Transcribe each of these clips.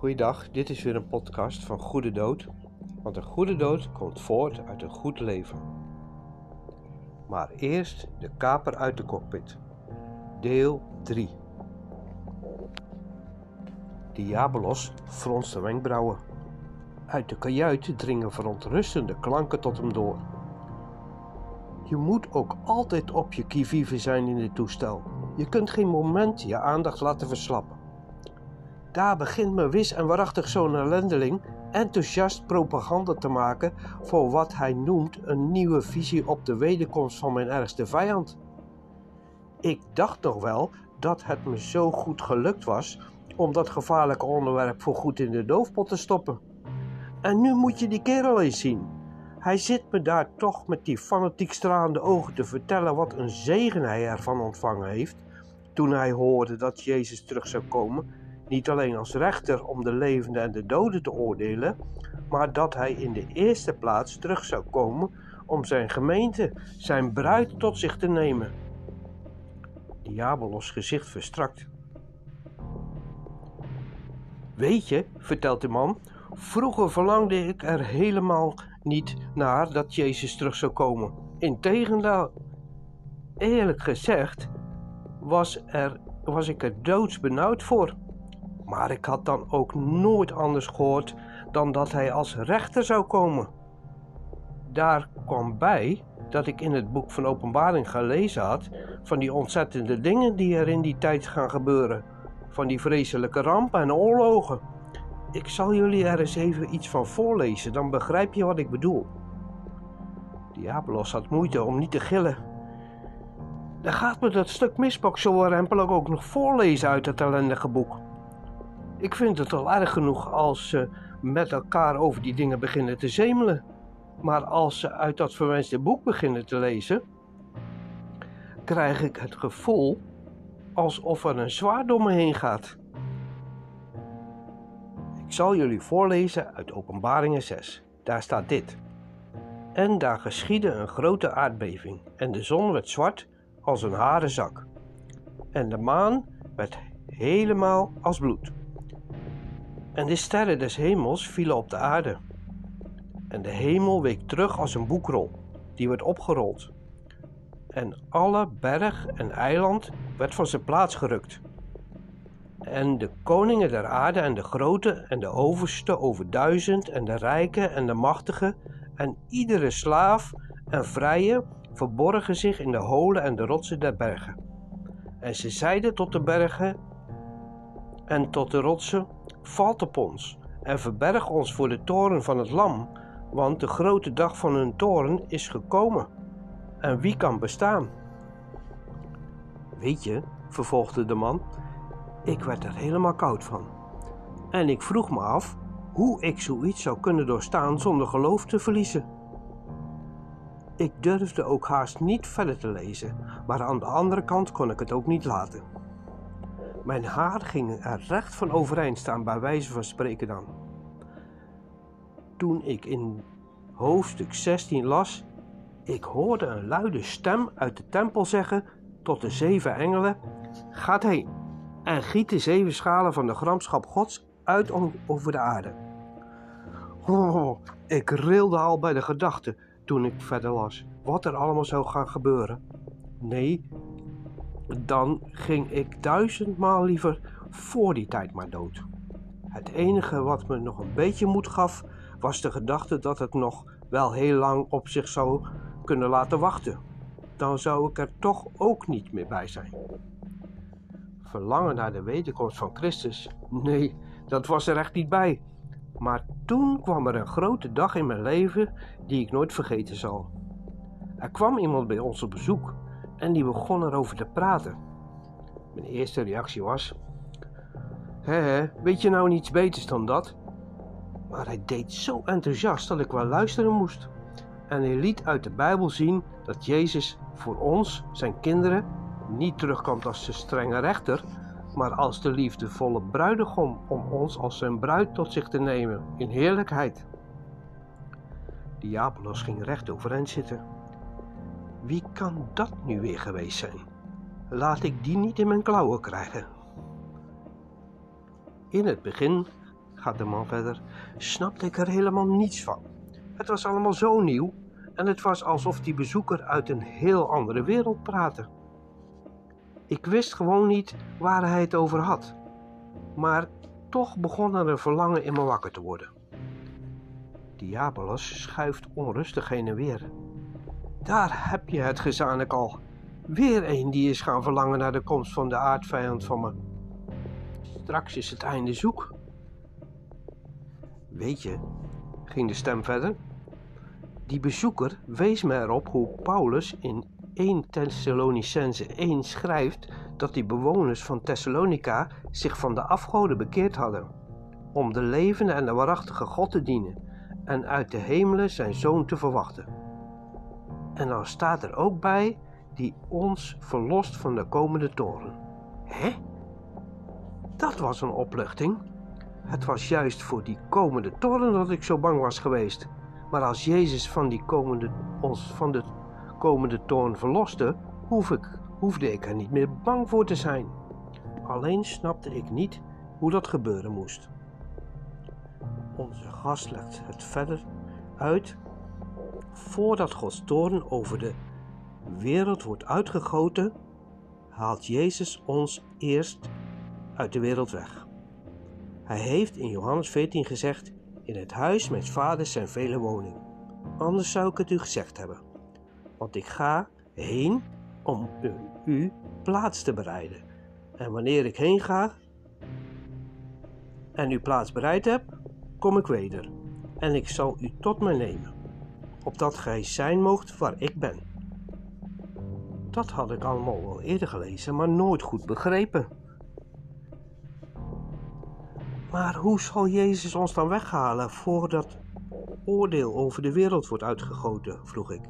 Goeiedag, dit is weer een podcast van Goede Dood. Want een goede dood komt voort uit een goed leven. Maar eerst de kaper uit de cockpit. Deel 3. Diabolos fronst wenkbrauwen. Uit de kajuit dringen verontrustende klanken tot hem door. Je moet ook altijd op je kivive zijn in dit toestel. Je kunt geen moment je aandacht laten verslappen. Daar begint me wis en waarachtig zo'n ellendeling enthousiast propaganda te maken voor wat hij noemt een nieuwe visie op de wederkomst van mijn ergste vijand. Ik dacht nog wel dat het me zo goed gelukt was om dat gevaarlijke onderwerp voor goed in de doofpot te stoppen. En nu moet je die kerel eens zien. Hij zit me daar toch met die fanatiek stralende ogen te vertellen wat een zegen hij ervan ontvangen heeft toen hij hoorde dat Jezus terug zou komen niet alleen als rechter om de levenden en de doden te oordelen, maar dat hij in de eerste plaats terug zou komen om zijn gemeente, zijn bruid tot zich te nemen. Diabolos gezicht verstrakt. Weet je, vertelt de man, vroeger verlangde ik er helemaal niet naar dat Jezus terug zou komen. Integendeel, eerlijk gezegd, was, er, was ik er doodsbenauwd voor. Maar ik had dan ook nooit anders gehoord dan dat hij als rechter zou komen. Daar kwam bij dat ik in het boek van Openbaring gelezen had van die ontzettende dingen die er in die tijd gaan gebeuren, van die vreselijke rampen en oorlogen. Ik zal jullie er eens even iets van voorlezen, dan begrijp je wat ik bedoel. Diabolos had moeite om niet te gillen. Dan gaat me dat stuk mispak zo rempelig ook nog voorlezen uit het ellendige boek. Ik vind het al erg genoeg als ze met elkaar over die dingen beginnen te zemelen. Maar als ze uit dat verwenste boek beginnen te lezen, krijg ik het gevoel alsof er een zwaard door me heen gaat. Ik zal jullie voorlezen uit Openbaringen 6. Daar staat dit. En daar geschiedde een grote aardbeving, en de zon werd zwart als een haren zak, en de maan werd helemaal als bloed en de sterren des hemels vielen op de aarde. En de hemel week terug als een boekrol, die werd opgerold. En alle berg en eiland werd van zijn plaats gerukt. En de koningen der aarde en de grote en de overste over duizend en de rijke en de machtige en iedere slaaf en vrije verborgen zich in de holen en de rotsen der bergen. En ze zeiden tot de bergen en tot de rotsen: Valt op ons en verberg ons voor de toren van het Lam, want de grote dag van hun toren is gekomen. En wie kan bestaan? Weet je, vervolgde de man, ik werd er helemaal koud van. En ik vroeg me af hoe ik zoiets zou kunnen doorstaan zonder geloof te verliezen. Ik durfde ook haast niet verder te lezen, maar aan de andere kant kon ik het ook niet laten. Mijn haar ging er recht van overeind staan, bij wijze van spreken dan. Toen ik in hoofdstuk 16 las, ik hoorde een luide stem uit de tempel zeggen tot de zeven engelen: Gaat heen en giet de zeven schalen van de gramschap Gods uit over de aarde. Oh, ik rilde al bij de gedachte toen ik verder las wat er allemaal zou gaan gebeuren. Nee, dan ging ik duizendmaal liever voor die tijd maar dood. Het enige wat me nog een beetje moed gaf, was de gedachte dat het nog wel heel lang op zich zou kunnen laten wachten. Dan zou ik er toch ook niet meer bij zijn. Verlangen naar de wederkomst van Christus? Nee, dat was er echt niet bij. Maar toen kwam er een grote dag in mijn leven die ik nooit vergeten zal. Er kwam iemand bij ons op bezoek en die begon erover te praten. Mijn eerste reactie was: Hé, weet je nou niets beters dan dat? Maar hij deed zo enthousiast dat ik wel luisteren moest. En hij liet uit de Bijbel zien dat Jezus voor ons, zijn kinderen, niet terugkomt als de strenge rechter, maar als de liefdevolle bruidegom om ons als zijn bruid tot zich te nemen in heerlijkheid. Diabolos ging recht overeind zitten. Wie kan dat nu weer geweest zijn? Laat ik die niet in mijn klauwen krijgen. In het begin gaat de man verder, snapte ik er helemaal niets van. Het was allemaal zo nieuw en het was alsof die bezoeker uit een heel andere wereld praatte. Ik wist gewoon niet waar hij het over had, maar toch begon er een verlangen in me wakker te worden. Diabolus schuift onrustig heen en weer. Daar heb je het gezanik al. Weer een die is gaan verlangen naar de komst van de aardvijand van me. Straks is het einde zoek. Weet je, ging de stem verder, die bezoeker wees me erop hoe Paulus in 1 Thessalonicense 1 schrijft dat die bewoners van Thessalonica zich van de afgoden bekeerd hadden, om de levende en de waarachtige God te dienen en uit de hemelen zijn zoon te verwachten. En dan staat er ook bij die ons verlost van de komende toren. Hè? Dat was een opluchting. Het was juist voor die komende toren dat ik zo bang was geweest. Maar als Jezus van die komende, ons van de komende toorn verloste, hoef ik, hoefde ik er niet meer bang voor te zijn. Alleen snapte ik niet hoe dat gebeuren moest. Onze gast legt het verder uit. Voordat Gods toorn over de wereld wordt uitgegoten, haalt Jezus ons eerst uit de wereld weg. Hij heeft in Johannes 14 gezegd: In het huis mijn vaders zijn vele woningen. Anders zou ik het u gezegd hebben. Want ik ga heen om u, u plaats te bereiden. En wanneer ik heen ga en u plaats bereid heb, kom ik weder. En ik zal u tot mij nemen, opdat gij zijn moogt waar ik ben. Dat had ik allemaal wel eerder gelezen, maar nooit goed begrepen. Maar hoe zal Jezus ons dan weghalen voordat oordeel over de wereld wordt uitgegoten? vroeg ik.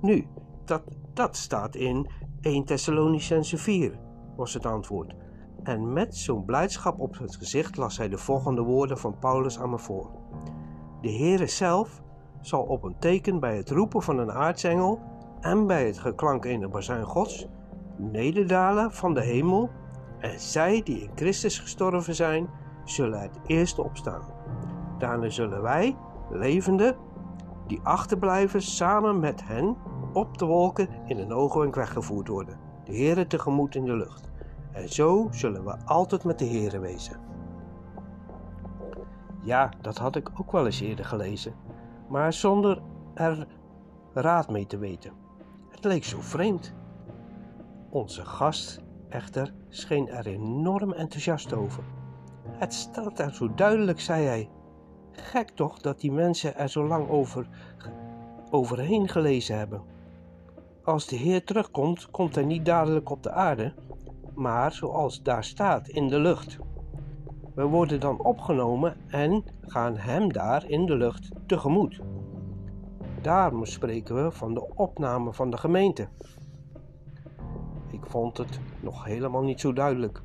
Nu, dat, dat staat in 1 Thessalonicense 4, was het antwoord. En met zo'n blijdschap op het gezicht las hij de volgende woorden van Paulus aan me voor. De Heere zelf zal op een teken bij het roepen van een aartsengel en bij het geklank in de bazuin gods nederdalen van de hemel en zij die in Christus gestorven zijn, zullen het eerst opstaan. Daarna zullen wij, levende, die achterblijven, samen met hen op de wolken in een oogwenk weggevoerd worden, de Heere tegemoet in de lucht. En zo zullen we altijd met de Heere wezen. Ja, dat had ik ook wel eens eerder gelezen, maar zonder er raad mee te weten. Het leek zo vreemd. Onze gast echter scheen er enorm enthousiast over. Het staat er zo duidelijk, zei hij. Gek toch dat die mensen er zo lang over, overheen gelezen hebben. Als de Heer terugkomt, komt hij niet dadelijk op de aarde, maar zoals daar staat, in de lucht. We worden dan opgenomen en gaan Hem daar in de lucht tegemoet. Daarom spreken we van de opname van de gemeente. Ik vond het nog helemaal niet zo duidelijk.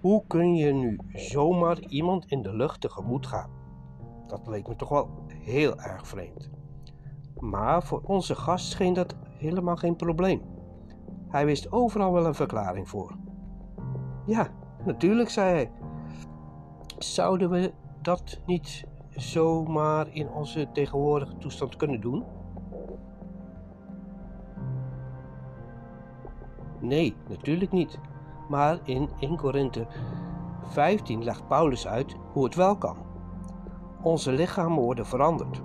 Hoe kun je nu zomaar iemand in de lucht tegemoet gaan? Dat leek me toch wel heel erg vreemd. Maar voor onze gast scheen dat helemaal geen probleem. Hij wist overal wel een verklaring voor. Ja, natuurlijk, zei hij. Zouden we dat niet zomaar in onze tegenwoordige toestand kunnen doen? Nee, natuurlijk niet. Maar in 1 Korinthe 15 legt Paulus uit hoe het wel kan. Onze lichamen worden veranderd.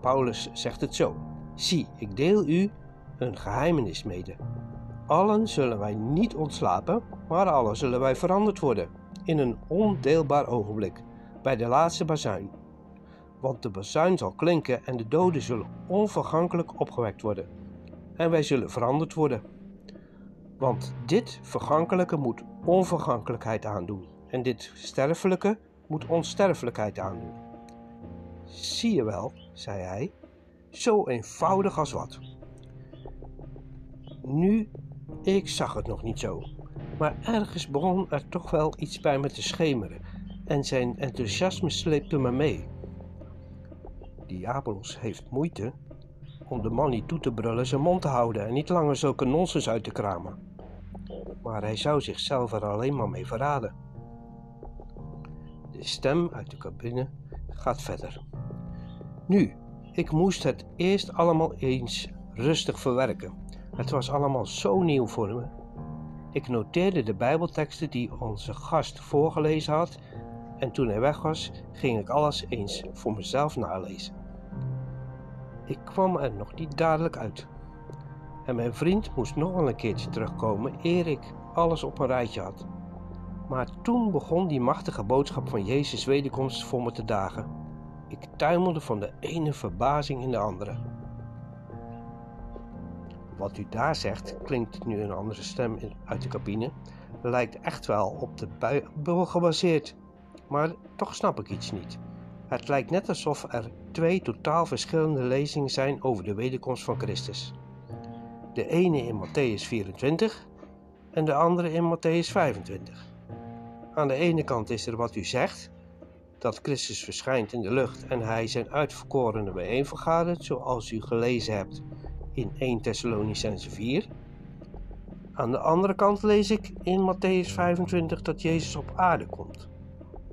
Paulus zegt het zo: Zie, ik deel u een geheimenis mede. Allen zullen wij niet ontslapen, maar allen zullen wij veranderd worden in een ondeelbaar ogenblik, bij de laatste bazuin. Want de bazuin zal klinken en de doden zullen onvergankelijk opgewekt worden. En wij zullen veranderd worden. Want dit vergankelijke moet onvergankelijkheid aandoen, en dit sterfelijke moet onsterfelijkheid aandoen. Zie je wel, zei hij, zo eenvoudig als wat. Nu, ik zag het nog niet zo, maar ergens begon er toch wel iets bij me te schemeren en zijn enthousiasme sleepte me mee. Diabolos heeft moeite om de man niet toe te brullen zijn mond te houden en niet langer zulke nonsens uit te kramen maar hij zou zichzelf er alleen maar mee verraden. De stem uit de cabine gaat verder. Nu, ik moest het eerst allemaal eens rustig verwerken. Het was allemaal zo nieuw voor me. Ik noteerde de Bijbelteksten die onze gast voorgelezen had en toen hij weg was, ging ik alles eens voor mezelf nalezen. Ik kwam er nog niet dadelijk uit. En mijn vriend moest nog wel een keertje terugkomen eer ik alles op een rijtje had. Maar toen begon die machtige boodschap van Jezus' wederkomst voor me te dagen. Ik tuimelde van de ene verbazing in de andere. Wat u daar zegt, klinkt nu een andere stem uit de cabine, lijkt echt wel op de Bijbel gebaseerd. Maar toch snap ik iets niet. Het lijkt net alsof er twee totaal verschillende lezingen zijn over de wederkomst van Christus. De ene in Matthäus 24 en de andere in Matthäus 25. Aan de ene kant is er wat u zegt, dat Christus verschijnt in de lucht en hij zijn uitverkorenen bijeenvergadert, zoals u gelezen hebt in 1 Thessalonicense 4. Aan de andere kant lees ik in Matthäus 25 dat Jezus op aarde komt,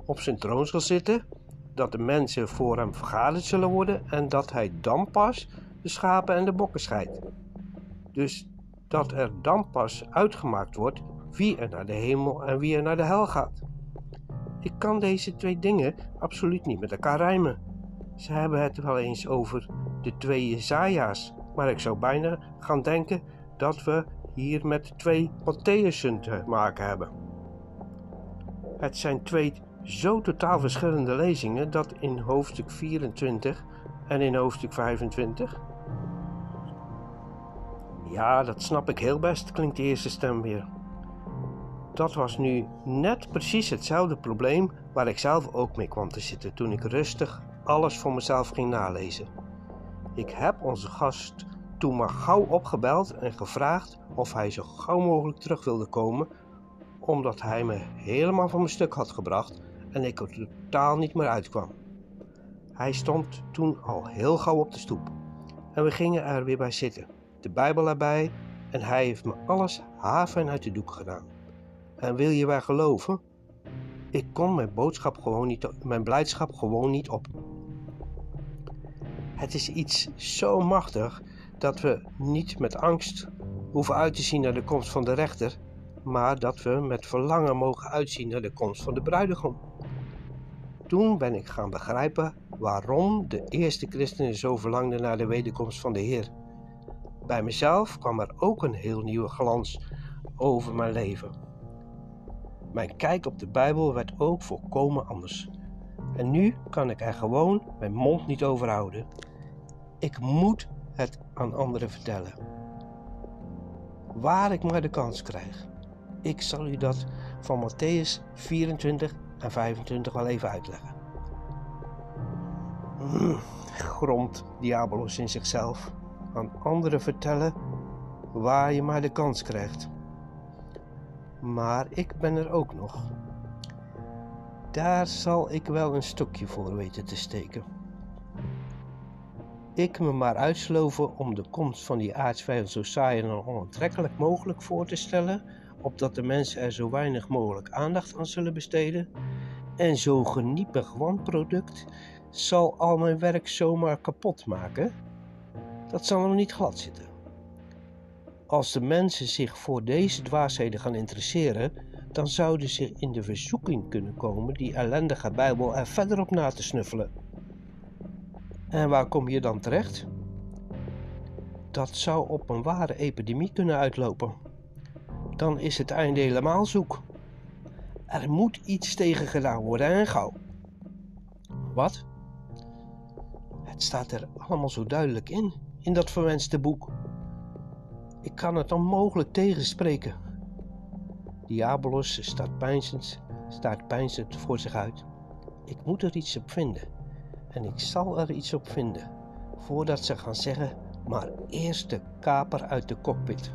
op zijn troon zal zitten, dat de mensen voor hem vergaderd zullen worden en dat hij dan pas de schapen en de bokken scheidt. Dus dat er dan pas uitgemaakt wordt wie er naar de hemel en wie er naar de hel gaat. Ik kan deze twee dingen absoluut niet met elkaar rijmen. Ze hebben het wel eens over de twee Jezaja's, maar ik zou bijna gaan denken dat we hier met twee Matthäusen te maken hebben. Het zijn twee zo totaal verschillende lezingen dat in hoofdstuk 24 en in hoofdstuk 25. Ja, dat snap ik heel best, klinkt de eerste stem weer. Dat was nu net precies hetzelfde probleem waar ik zelf ook mee kwam te zitten toen ik rustig alles voor mezelf ging nalezen. Ik heb onze gast toen maar gauw opgebeld en gevraagd of hij zo gauw mogelijk terug wilde komen, omdat hij me helemaal van mijn stuk had gebracht en ik er totaal niet meer uitkwam. Hij stond toen al heel gauw op de stoep en we gingen er weer bij zitten, de Bijbel erbij en hij heeft me alles haven uit de doek gedaan. En wil je waar geloven? Ik kon mijn boodschap gewoon niet, mijn blijdschap gewoon niet op. Het is iets zo machtig dat we niet met angst hoeven uit te zien naar de komst van de rechter, maar dat we met verlangen mogen uitzien naar de komst van de bruidegom. Toen ben ik gaan begrijpen waarom de eerste christenen zo verlangden naar de wederkomst van de Heer. Bij mezelf kwam er ook een heel nieuwe glans over mijn leven. Mijn kijk op de Bijbel werd ook volkomen anders. En nu kan ik er gewoon mijn mond niet over houden. Ik moet het aan anderen vertellen. Waar ik maar de kans krijg. Ik zal u dat van Matthäus 24 en 25 wel even uitleggen. Mm, gromt Diabolos in zichzelf. Aan anderen vertellen waar je maar de kans krijgt. Maar ik ben er ook nog. Daar zal ik wel een stokje voor weten te steken. Ik me maar uitsloven om de komst van die aardsvijand zo saai en onaantrekkelijk mogelijk voor te stellen, opdat de mensen er zo weinig mogelijk aandacht aan zullen besteden. En zo'n geniepig wanproduct zal al mijn werk zomaar kapot maken. Dat zal hem niet glad zitten. Als de mensen zich voor deze dwaasheden gaan interesseren, dan zouden ze in de verzoeking kunnen komen die ellendige Bijbel er verder op na te snuffelen. En waar kom je dan terecht? Dat zou op een ware epidemie kunnen uitlopen. Dan is het einde helemaal zoek. Er moet iets tegen gedaan worden en gauw. Wat? Het staat er allemaal zo duidelijk in, in dat verwenste boek. Ik kan het onmogelijk tegenspreken. Diabolos staat pijnzend, staat pijnzend voor zich uit. Ik moet er iets op vinden. En ik zal er iets op vinden. Voordat ze gaan zeggen, maar eerst de kaper uit de cockpit.